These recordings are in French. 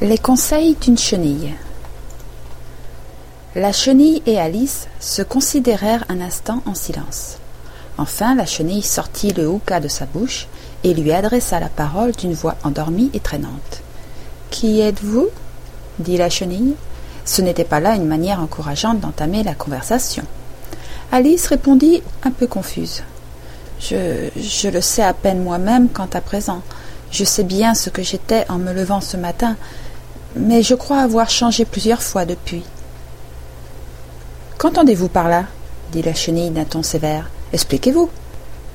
Les conseils d'une chenille. La chenille et Alice se considérèrent un instant en silence. Enfin la chenille sortit le houka de sa bouche et lui adressa la parole d'une voix endormie et traînante. Qui êtes-vous? dit la chenille. Ce n'était pas là une manière encourageante d'entamer la conversation. Alice répondit un peu confuse. Je, je le sais à peine moi-même quant à présent. Je sais bien ce que j'étais en me levant ce matin, mais je crois avoir changé plusieurs fois depuis. Qu'entendez-vous par là? dit la chenille d'un ton sévère. Expliquez-vous.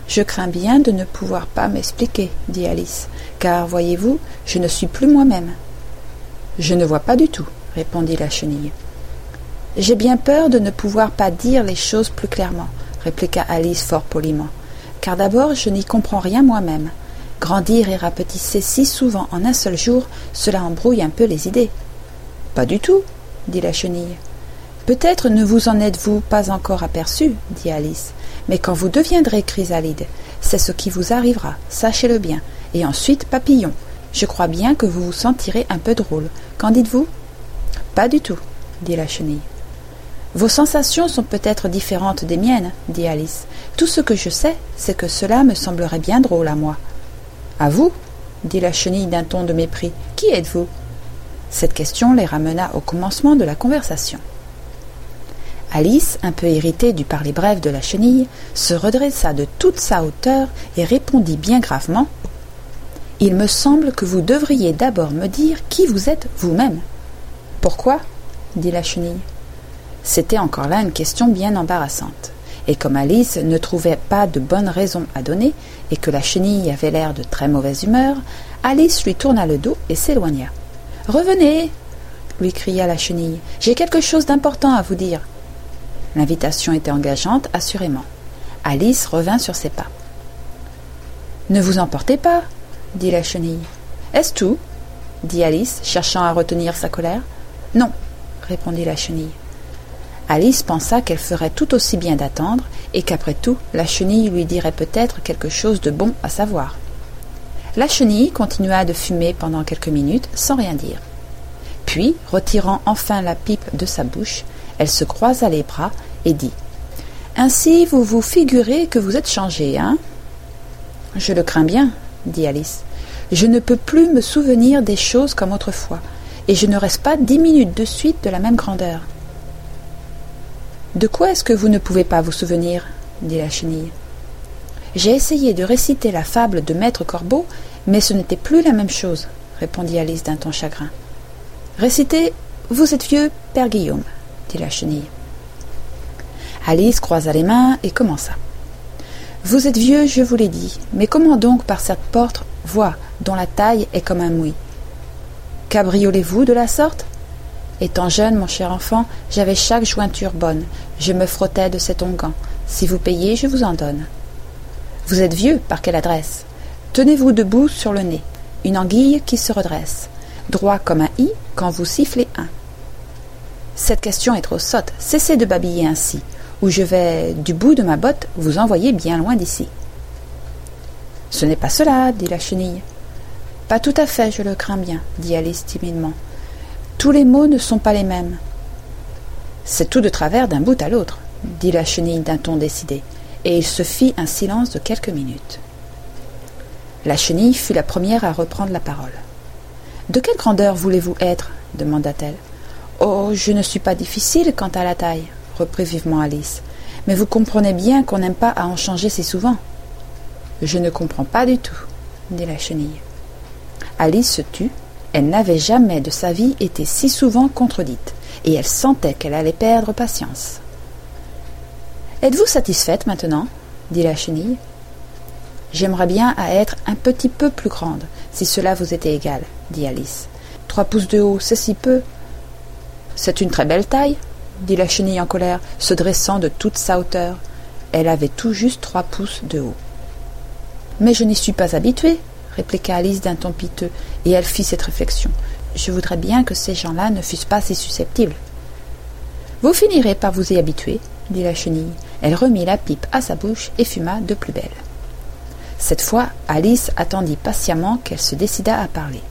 Je crains bien de ne pouvoir pas m'expliquer, dit Alice, car, voyez-vous, je ne suis plus moi-même. Je ne vois pas du tout, répondit la chenille. J'ai bien peur de ne pouvoir pas dire les choses plus clairement, répliqua Alice fort poliment, car d'abord je n'y comprends rien moi-même. Grandir et rapetisser si souvent en un seul jour, cela embrouille un peu les idées. Pas du tout, dit la chenille. Peut-être ne vous en êtes-vous pas encore aperçu, dit Alice, mais quand vous deviendrez chrysalide, c'est ce qui vous arrivera, sachez-le bien, et ensuite papillon. Je crois bien que vous vous sentirez un peu drôle. Qu'en dites-vous? Pas du tout, dit la chenille. Vos sensations sont peut-être différentes des miennes, dit Alice. Tout ce que je sais, c'est que cela me semblerait bien drôle à moi. À vous dit la chenille d'un ton de mépris. Qui êtes-vous? Cette question les ramena au commencement de la conversation. Alice, un peu irritée du parler bref de la chenille, se redressa de toute sa hauteur et répondit bien gravement Il me semble que vous devriez d'abord me dire qui vous êtes vous-même. Pourquoi? dit la chenille. C'était encore là une question bien embarrassante. Et comme Alice ne trouvait pas de bonne raison à donner, et que la chenille avait l'air de très mauvaise humeur, Alice lui tourna le dos et s'éloigna. Revenez lui cria la chenille. J'ai quelque chose d'important à vous dire. L'invitation était engageante, assurément. Alice revint sur ses pas. Ne vous emportez pas, dit la chenille. Est-ce tout? dit Alice, cherchant à retenir sa colère. Non, répondit la chenille. Alice pensa qu'elle ferait tout aussi bien d'attendre, et qu'après tout, la chenille lui dirait peut-être quelque chose de bon à savoir. La chenille continua de fumer pendant quelques minutes sans rien dire. Puis, retirant enfin la pipe de sa bouche, elle se croisa les bras et dit Ainsi vous vous figurez que vous êtes changé, hein Je le crains bien, dit Alice. Je ne peux plus me souvenir des choses comme autrefois, et je ne reste pas dix minutes de suite de la même grandeur. De quoi est-ce que vous ne pouvez pas vous souvenir dit la chenille. J'ai essayé de réciter la fable de Maître Corbeau, mais ce n'était plus la même chose, répondit Alice d'un ton chagrin. Récitez Vous êtes vieux, Père Guillaume, dit la chenille. Alice croisa les mains et commença. Vous êtes vieux, je vous l'ai dit, mais comment donc par cette porte, voix dont la taille est comme un mouille? Cabriolez-vous de la sorte? Étant jeune, mon cher enfant, j'avais chaque jointure bonne. Je me frottais de cet onguent. Si vous payez, je vous en donne. Vous êtes vieux, par quelle adresse? Tenez-vous debout sur le nez, une anguille qui se redresse, droit comme un i quand vous sifflez un. Cette question est trop sotte, cessez de babiller ainsi, ou je vais, du bout de ma botte, vous envoyer bien loin d'ici. Ce n'est pas cela, dit la chenille. Pas tout à fait, je le crains bien, dit Alice timidement. Tous les mots ne sont pas les mêmes. C'est tout de travers d'un bout à l'autre, dit la chenille d'un ton décidé, et il se fit un silence de quelques minutes. La chenille fut la première à reprendre la parole. De quelle grandeur voulez-vous être? demanda-t-elle. Oh, je ne suis pas difficile quant à la taille, reprit vivement Alice. Mais vous comprenez bien qu'on n'aime pas à en changer si souvent. Je ne comprends pas du tout, dit la chenille. Alice se tut elle n'avait jamais de sa vie été si souvent contredite, et elle sentait qu'elle allait perdre patience. Êtes-vous satisfaite maintenant? dit la chenille. J'aimerais bien à être un petit peu plus grande, si cela vous était égal, dit Alice. Trois pouces de haut, c'est si peu. C'est une très belle taille, dit la chenille en colère, se dressant de toute sa hauteur. Elle avait tout juste trois pouces de haut. Mais je n'y suis pas habituée, répliqua Alice d'un ton piteux, et elle fit cette réflexion. Je voudrais bien que ces gens-là ne fussent pas si susceptibles. Vous finirez par vous y habituer, dit la chenille. Elle remit la pipe à sa bouche et fuma de plus belle. Cette fois, Alice attendit patiemment qu'elle se décidât à parler.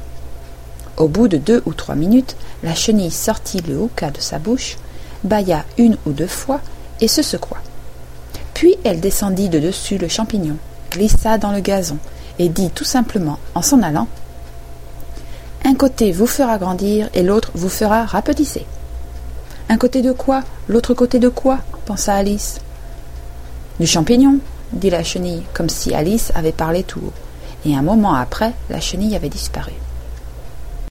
Au bout de deux ou trois minutes, la chenille sortit le hookah de sa bouche, bâilla une ou deux fois et se secoua. Puis elle descendit de dessus le champignon, glissa dans le gazon et dit tout simplement en s'en allant Un côté vous fera grandir et l'autre vous fera rapetisser. Un côté de quoi? L'autre côté de quoi? pensa Alice. Du champignon, dit la chenille, comme si Alice avait parlé tout haut. Et un moment après, la chenille avait disparu.